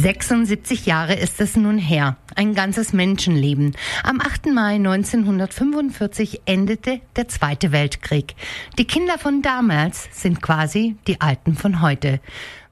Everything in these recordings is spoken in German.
76 Jahre ist es nun her. Ein ganzes Menschenleben. Am 8. Mai 1945 endete der Zweite Weltkrieg. Die Kinder von damals sind quasi die Alten von heute.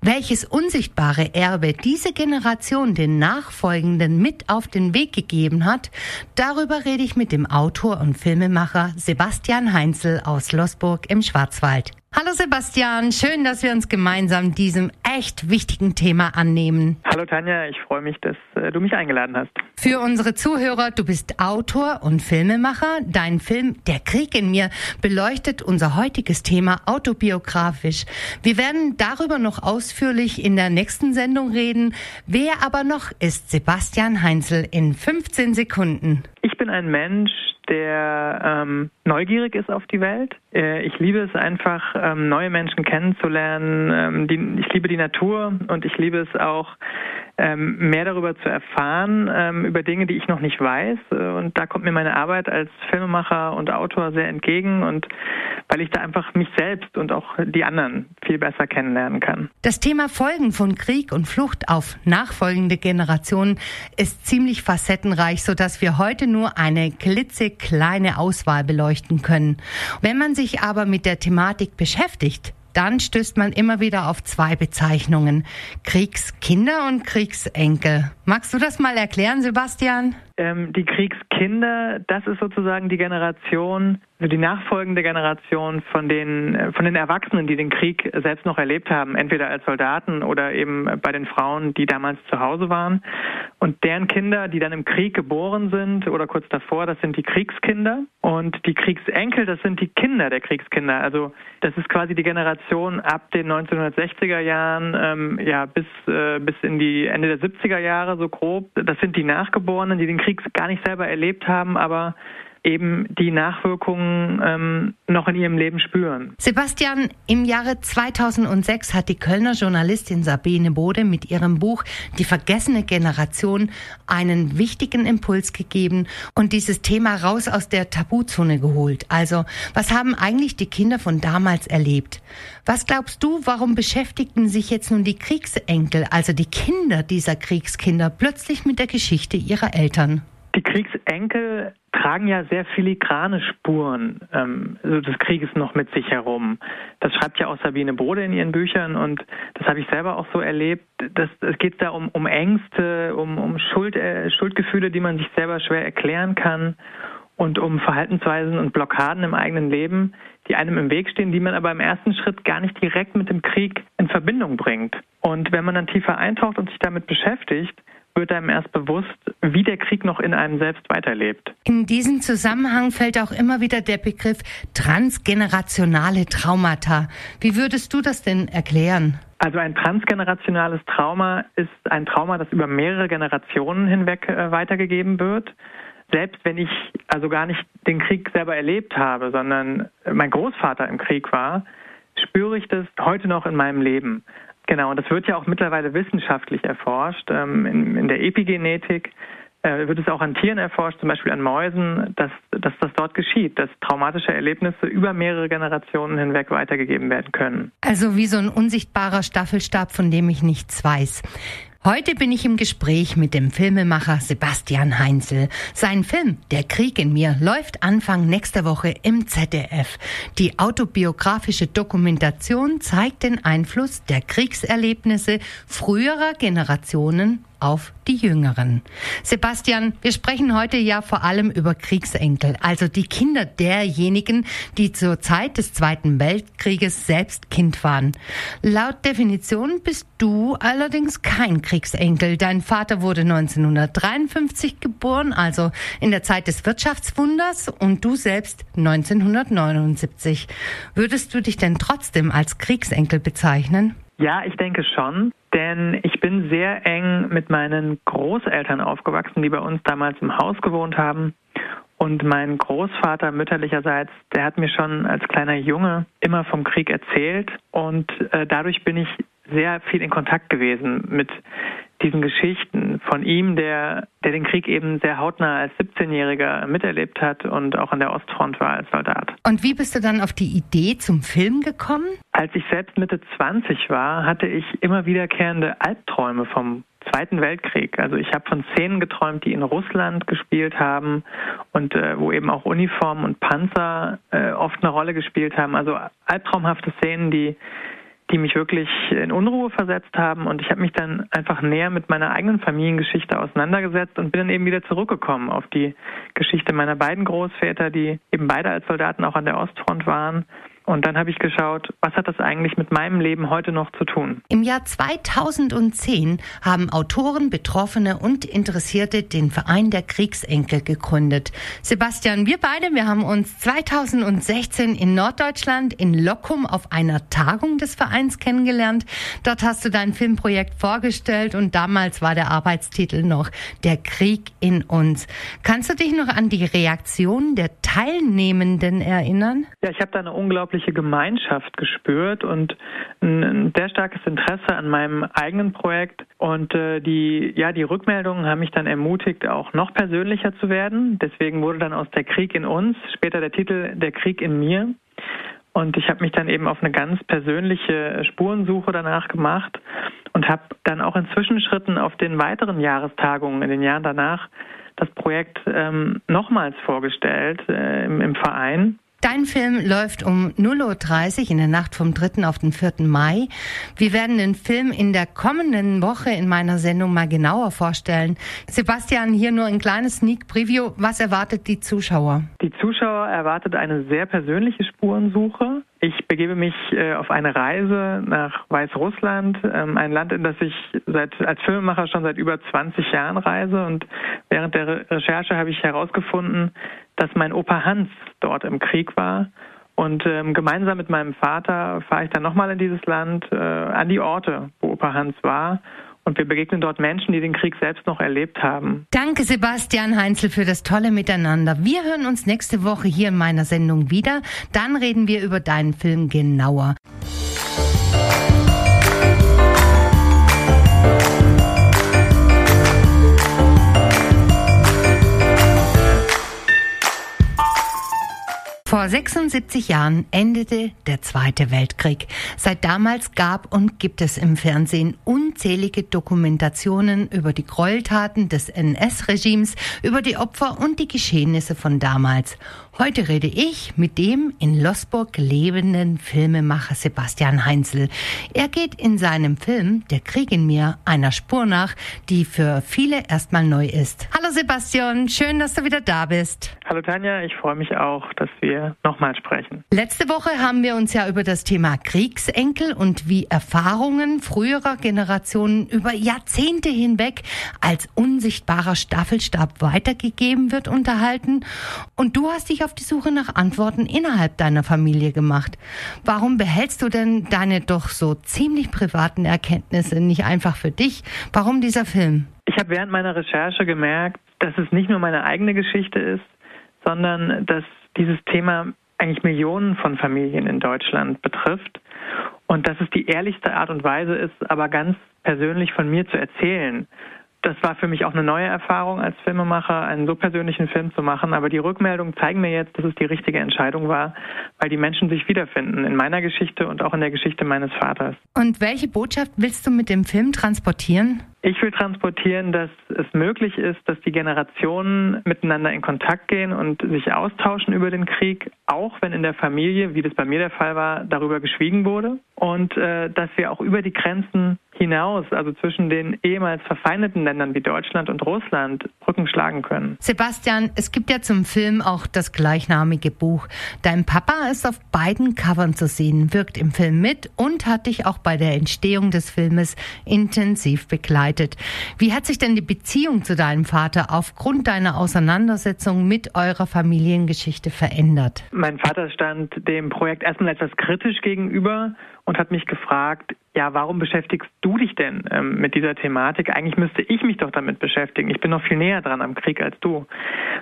Welches unsichtbare Erbe diese Generation den Nachfolgenden mit auf den Weg gegeben hat, darüber rede ich mit dem Autor und Filmemacher Sebastian Heinzel aus Losburg im Schwarzwald. Hallo Sebastian, schön, dass wir uns gemeinsam diesem echt wichtigen Thema annehmen. Hallo Tanja, ich freue mich, dass äh, du mich eingeladen hast. Für unsere Zuhörer, du bist Autor und Filmemacher. Dein Film Der Krieg in mir beleuchtet unser heutiges Thema autobiografisch. Wir werden darüber noch ausführlich in der nächsten Sendung reden. Wer aber noch ist Sebastian Heinzel in 15 Sekunden? Ich bin ein Mensch, der ähm, neugierig ist auf die Welt. Äh, ich liebe es einfach, ähm, neue Menschen kennenzulernen. Ähm, die, ich liebe die Natur und ich liebe es auch, mehr darüber zu erfahren, ähm, über Dinge, die ich noch nicht weiß. Äh, und da kommt mir meine Arbeit als Filmemacher und Autor sehr entgegen und weil ich da einfach mich selbst und auch die anderen viel besser kennenlernen kann. Das Thema Folgen von Krieg und Flucht auf nachfolgende Generationen ist ziemlich facettenreich, sodass wir heute nur eine klitzekleine Auswahl beleuchten können. Wenn man sich aber mit der Thematik beschäftigt, dann stößt man immer wieder auf zwei Bezeichnungen. Kriegskinder und Kriegsenkel. Magst du das mal erklären, Sebastian? Ähm, die Kriegskinder, das ist sozusagen die Generation, die nachfolgende Generation von den, von den Erwachsenen, die den Krieg selbst noch erlebt haben, entweder als Soldaten oder eben bei den Frauen, die damals zu Hause waren. Und deren Kinder, die dann im Krieg geboren sind oder kurz davor, das sind die Kriegskinder. Und die Kriegsenkel, das sind die Kinder der Kriegskinder. Also das ist quasi die Generation ab den 1960er Jahren ähm, ja, bis, äh, bis in die Ende der 70er Jahre so grob. Das sind die Nachgeborenen, die den Krieg gar nicht selber erlebt haben, aber eben die Nachwirkungen ähm, noch in ihrem Leben spüren. Sebastian, im Jahre 2006 hat die Kölner Journalistin Sabine Bode mit ihrem Buch Die vergessene Generation einen wichtigen Impuls gegeben und dieses Thema raus aus der Tabuzone geholt. Also, was haben eigentlich die Kinder von damals erlebt? Was glaubst du, warum beschäftigten sich jetzt nun die Kriegsenkel, also die Kinder dieser Kriegskinder, plötzlich mit der Geschichte ihrer Eltern? Kriegsenkel tragen ja sehr filigrane Spuren ähm, also des Krieges noch mit sich herum. Das schreibt ja auch Sabine Bode in ihren Büchern und das habe ich selber auch so erlebt. Das, es geht da um, um Ängste, um, um Schuld, äh, Schuldgefühle, die man sich selber schwer erklären kann und um Verhaltensweisen und Blockaden im eigenen Leben, die einem im Weg stehen, die man aber im ersten Schritt gar nicht direkt mit dem Krieg in Verbindung bringt. Und wenn man dann tiefer eintaucht und sich damit beschäftigt, wird einem erst bewusst, wie der Krieg noch in einem selbst weiterlebt. In diesem Zusammenhang fällt auch immer wieder der Begriff transgenerationale Traumata. Wie würdest du das denn erklären? Also ein transgenerationales Trauma ist ein Trauma, das über mehrere Generationen hinweg äh, weitergegeben wird. Selbst wenn ich also gar nicht den Krieg selber erlebt habe, sondern mein Großvater im Krieg war, spüre ich das heute noch in meinem Leben. Genau, und das wird ja auch mittlerweile wissenschaftlich erforscht. Ähm, in, in, der Epigenetik äh, wird es auch an Tieren erforscht, zum Beispiel an Mäusen, dass, dass das dort geschieht, dass traumatische Erlebnisse über mehrere Generationen hinweg weitergegeben werden können. Also wie so ein unsichtbarer Staffelstab, von dem ich nichts weiß. Heute bin ich im Gespräch mit dem Filmemacher Sebastian Heinzel. Sein Film Der Krieg in mir läuft Anfang nächster Woche im ZDF. Die autobiografische Dokumentation zeigt den Einfluss der Kriegserlebnisse früherer Generationen auf die Jüngeren. Sebastian, wir sprechen heute ja vor allem über Kriegsenkel, also die Kinder derjenigen, die zur Zeit des Zweiten Weltkrieges selbst Kind waren. Laut Definition bist du allerdings kein Kriegsenkel. Dein Vater wurde 1953 geboren, also in der Zeit des Wirtschaftswunders und du selbst 1979. Würdest du dich denn trotzdem als Kriegsenkel bezeichnen? Ja, ich denke schon, denn ich bin sehr eng mit meinen Großeltern aufgewachsen, die bei uns damals im Haus gewohnt haben. Und mein Großvater mütterlicherseits, der hat mir schon als kleiner Junge immer vom Krieg erzählt und äh, dadurch bin ich sehr viel in Kontakt gewesen mit diesen Geschichten von ihm, der, der den Krieg eben sehr hautnah als 17-Jähriger miterlebt hat und auch an der Ostfront war als Soldat. Und wie bist du dann auf die Idee zum Film gekommen? Als ich selbst Mitte 20 war, hatte ich immer wiederkehrende Albträume vom Zweiten Weltkrieg. Also ich habe von Szenen geträumt, die in Russland gespielt haben und äh, wo eben auch Uniformen und Panzer äh, oft eine Rolle gespielt haben. Also albtraumhafte Szenen, die die mich wirklich in Unruhe versetzt haben. Und ich habe mich dann einfach näher mit meiner eigenen Familiengeschichte auseinandergesetzt und bin dann eben wieder zurückgekommen auf die Geschichte meiner beiden Großväter, die eben beide als Soldaten auch an der Ostfront waren und dann habe ich geschaut, was hat das eigentlich mit meinem Leben heute noch zu tun? Im Jahr 2010 haben Autoren, Betroffene und Interessierte den Verein der Kriegsenkel gegründet. Sebastian, wir beide, wir haben uns 2016 in Norddeutschland in Lockum auf einer Tagung des Vereins kennengelernt. Dort hast du dein Filmprojekt vorgestellt und damals war der Arbeitstitel noch Der Krieg in uns. Kannst du dich noch an die Reaktion der Teilnehmenden erinnern? Ja, ich habe da eine unglaubliche unglaubliche Gemeinschaft gespürt und ein sehr starkes Interesse an meinem eigenen Projekt. Und äh, die, ja, die Rückmeldungen haben mich dann ermutigt, auch noch persönlicher zu werden. Deswegen wurde dann aus Der Krieg in uns später der Titel Der Krieg in mir. Und ich habe mich dann eben auf eine ganz persönliche Spurensuche danach gemacht und habe dann auch in Zwischenschritten auf den weiteren Jahrestagungen in den Jahren danach das Projekt ähm, nochmals vorgestellt äh, im, im Verein Dein Film läuft um 0.30 Uhr in der Nacht vom 3. auf den 4. Mai. Wir werden den Film in der kommenden Woche in meiner Sendung mal genauer vorstellen. Sebastian, hier nur ein kleines Sneak Preview. Was erwartet die Zuschauer? Die Zuschauer erwartet eine sehr persönliche Spurensuche. Ich begebe mich äh, auf eine Reise nach Weißrussland, ähm, ein Land, in das ich seit, als Filmemacher schon seit über 20 Jahren reise. Und während der Recherche habe ich herausgefunden, dass mein Opa Hans dort im Krieg war. Und ähm, gemeinsam mit meinem Vater fahre ich dann nochmal in dieses Land, äh, an die Orte, wo Opa Hans war. Und wir begegnen dort Menschen, die den Krieg selbst noch erlebt haben. Danke, Sebastian Heinzel, für das tolle Miteinander. Wir hören uns nächste Woche hier in meiner Sendung wieder. Dann reden wir über deinen Film genauer. Vor 76 Jahren endete der Zweite Weltkrieg. Seit damals gab und gibt es im Fernsehen unzählige Dokumentationen über die Gräueltaten des NS-Regimes, über die Opfer und die Geschehnisse von damals. Heute rede ich mit dem in Losburg lebenden Filmemacher Sebastian Heinzel. Er geht in seinem Film Der Krieg in mir einer Spur nach, die für viele erstmal neu ist. Hallo Sebastian, schön, dass du wieder da bist. Hallo Tanja, ich freue mich auch, dass wir nochmal sprechen. Letzte Woche haben wir uns ja über das Thema Kriegsenkel und wie Erfahrungen früherer Generationen über Jahrzehnte hinweg als unsichtbarer Staffelstab weitergegeben wird unterhalten. Und du hast dich auf die Suche nach Antworten innerhalb deiner Familie gemacht. Warum behältst du denn deine doch so ziemlich privaten Erkenntnisse nicht einfach für dich? Warum dieser Film? Ich habe während meiner Recherche gemerkt, dass es nicht nur meine eigene Geschichte ist, sondern dass dieses Thema eigentlich Millionen von Familien in Deutschland betrifft und dass es die ehrlichste Art und Weise ist, aber ganz persönlich von mir zu erzählen das war für mich auch eine neue Erfahrung als Filmemacher, einen so persönlichen Film zu machen. Aber die Rückmeldungen zeigen mir jetzt, dass es die richtige Entscheidung war, weil die Menschen sich wiederfinden in meiner Geschichte und auch in der Geschichte meines Vaters. Und welche Botschaft willst du mit dem Film transportieren? Ich will transportieren, dass es möglich ist, dass die Generationen miteinander in Kontakt gehen und sich austauschen über den Krieg, auch wenn in der Familie, wie das bei mir der Fall war, darüber geschwiegen wurde. Und äh, dass wir auch über die Grenzen hinaus, also zwischen den ehemals verfeindeten Ländern wie Deutschland und Russland, Brücken schlagen können. Sebastian, es gibt ja zum Film auch das gleichnamige Buch. Dein Papa ist auf beiden Covern zu sehen, wirkt im Film mit und hat dich auch bei der Entstehung des Filmes intensiv begleitet. Wie hat sich denn die Beziehung zu deinem Vater aufgrund deiner Auseinandersetzung mit eurer Familiengeschichte verändert? Mein Vater stand dem Projekt erstmal etwas kritisch gegenüber und hat mich gefragt, ja, warum beschäftigst du dich denn ähm, mit dieser Thematik? Eigentlich müsste ich mich doch damit beschäftigen. Ich bin noch viel näher dran am Krieg als du.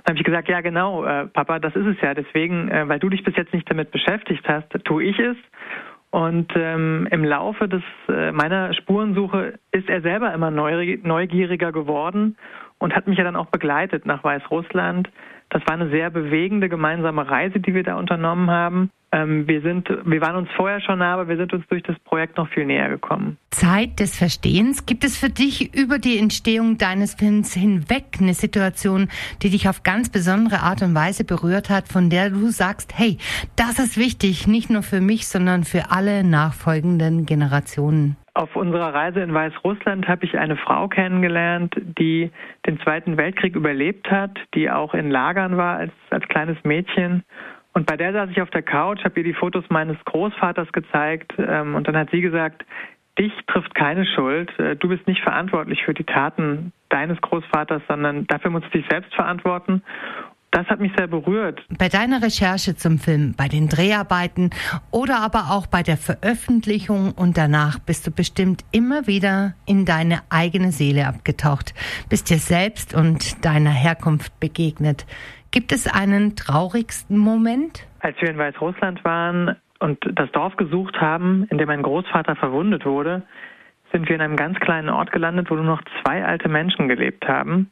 Dann habe ich gesagt, ja genau, äh, Papa, das ist es ja. Deswegen, äh, weil du dich bis jetzt nicht damit beschäftigt hast, tue ich es. Und ähm, im Laufe des, äh, meiner Spurensuche ist er selber immer neugieriger geworden und hat mich ja dann auch begleitet nach Weißrussland. Das war eine sehr bewegende gemeinsame Reise, die wir da unternommen haben. Ähm, wir sind, wir waren uns vorher schon nah, aber wir sind uns durch das Projekt noch viel näher gekommen. Zeit des Verstehens. Gibt es für dich über die Entstehung deines Films hinweg eine Situation, die dich auf ganz besondere Art und Weise berührt hat, von der du sagst, hey, das ist wichtig, nicht nur für mich, sondern für alle nachfolgenden Generationen? Auf unserer Reise in Weißrussland habe ich eine Frau kennengelernt, die den Zweiten Weltkrieg überlebt hat, die auch in Lagern war als, als kleines Mädchen. Und bei der saß ich auf der Couch, habe ihr die Fotos meines Großvaters gezeigt ähm, und dann hat sie gesagt, dich trifft keine Schuld. Äh, du bist nicht verantwortlich für die Taten deines Großvaters, sondern dafür musst du dich selbst verantworten. Das hat mich sehr berührt. Bei deiner Recherche zum Film, bei den Dreharbeiten oder aber auch bei der Veröffentlichung und danach bist du bestimmt immer wieder in deine eigene Seele abgetaucht, bist dir selbst und deiner Herkunft begegnet. Gibt es einen traurigsten Moment? Als wir in Weißrussland waren und das Dorf gesucht haben, in dem mein Großvater verwundet wurde, sind wir in einem ganz kleinen Ort gelandet, wo nur noch zwei alte Menschen gelebt haben.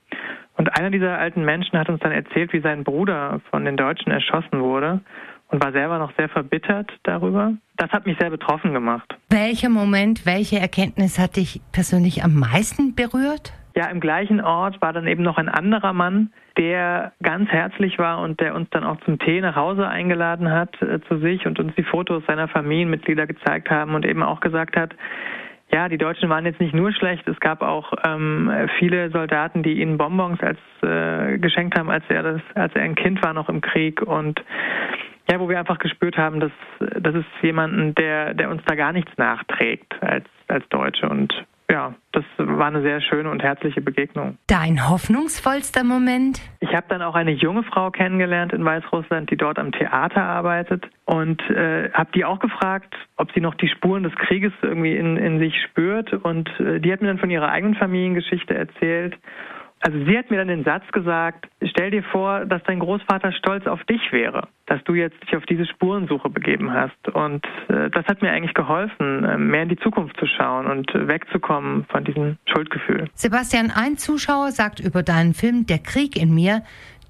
Und einer dieser alten Menschen hat uns dann erzählt, wie sein Bruder von den Deutschen erschossen wurde und war selber noch sehr verbittert darüber. Das hat mich sehr betroffen gemacht. Welcher Moment, welche Erkenntnis hat dich persönlich am meisten berührt? Ja, im gleichen Ort war dann eben noch ein anderer Mann, der ganz herzlich war und der uns dann auch zum Tee nach Hause eingeladen hat äh, zu sich und uns die Fotos seiner Familienmitglieder gezeigt haben und eben auch gesagt hat, ja, die Deutschen waren jetzt nicht nur schlecht, es gab auch ähm, viele Soldaten, die ihnen Bonbons als äh, geschenkt haben, als er das, als er ein Kind war noch im Krieg. Und ja, wo wir einfach gespürt haben, dass das ist jemanden, der, der uns da gar nichts nachträgt als als Deutsche. Und ja, das war eine sehr schöne und herzliche Begegnung. Dein hoffnungsvollster Moment? Ich habe dann auch eine junge Frau kennengelernt in Weißrussland, die dort am Theater arbeitet und äh, habe die auch gefragt, ob sie noch die Spuren des Krieges irgendwie in, in sich spürt und äh, die hat mir dann von ihrer eigenen Familiengeschichte erzählt also sie hat mir dann den Satz gesagt, stell dir vor, dass dein Großvater stolz auf dich wäre, dass du jetzt dich auf diese Spurensuche begeben hast. Und äh, das hat mir eigentlich geholfen, äh, mehr in die Zukunft zu schauen und wegzukommen von diesem Schuldgefühl. Sebastian, ein Zuschauer sagt über deinen Film Der Krieg in mir,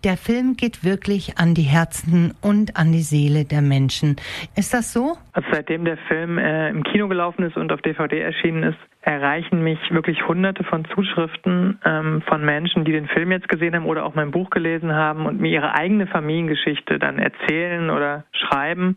der Film geht wirklich an die Herzen und an die Seele der Menschen. Ist das so? Also seitdem der Film äh, im Kino gelaufen ist und auf DVD erschienen ist, erreichen mich wirklich hunderte von Zuschriften ähm, von Menschen, die den Film jetzt gesehen haben oder auch mein Buch gelesen haben und mir ihre eigene Familiengeschichte dann erzählen oder schreiben.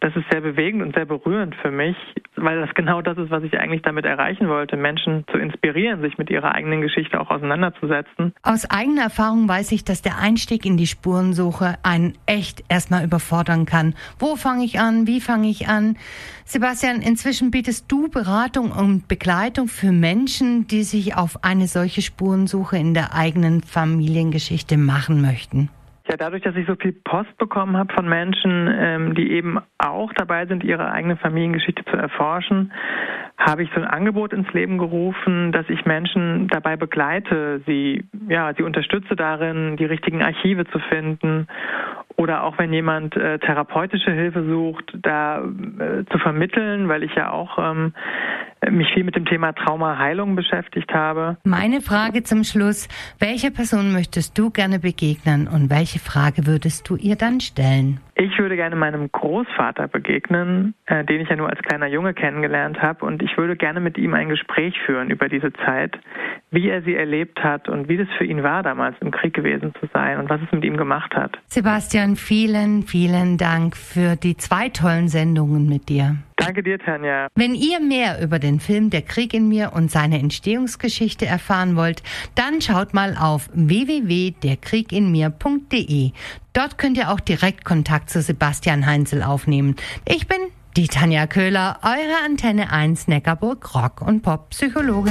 Das ist sehr bewegend und sehr berührend für mich, weil das genau das ist, was ich eigentlich damit erreichen wollte, Menschen zu inspirieren, sich mit ihrer eigenen Geschichte auch auseinanderzusetzen. Aus eigener Erfahrung weiß ich, dass der Einstieg in die Spurensuche einen echt erstmal überfordern kann. Wo fange ich an? Wie fange ich an? Sebastian, inzwischen bietest du Beratung und Begleitung für Menschen, die sich auf eine solche Spurensuche in der eigenen Familiengeschichte machen möchten. Ja, dadurch, dass ich so viel Post bekommen habe von Menschen, ähm, die eben auch dabei sind, ihre eigene Familiengeschichte zu erforschen, habe ich so ein Angebot ins Leben gerufen, dass ich Menschen dabei begleite, sie, ja, sie unterstütze darin, die richtigen Archive zu finden. Oder auch wenn jemand äh, therapeutische Hilfe sucht, da äh, zu vermitteln, weil ich ja auch ähm, mich viel mit dem Thema Traumaheilung beschäftigt habe. Meine Frage zum Schluss, welcher Person möchtest du gerne begegnen und welche Frage würdest du ihr dann stellen? Ich würde gerne meinem Großvater begegnen, äh, den ich ja nur als kleiner Junge kennengelernt habe. Und ich würde gerne mit ihm ein Gespräch führen über diese Zeit, wie er sie erlebt hat und wie das für ihn war, damals im Krieg gewesen zu sein und was es mit ihm gemacht hat. Sebastian, vielen, vielen Dank für die zwei tollen Sendungen mit dir. Danke dir, Tanja. Wenn ihr mehr über den Film Der Krieg in mir und seine Entstehungsgeschichte erfahren wollt, dann schaut mal auf www.derkrieginmir.de. Dort könnt ihr auch direkt Kontakt zu Sebastian Heinzel aufnehmen. Ich bin die Tanja Köhler, eure Antenne 1 Neckarburg Rock und Pop Psychologe.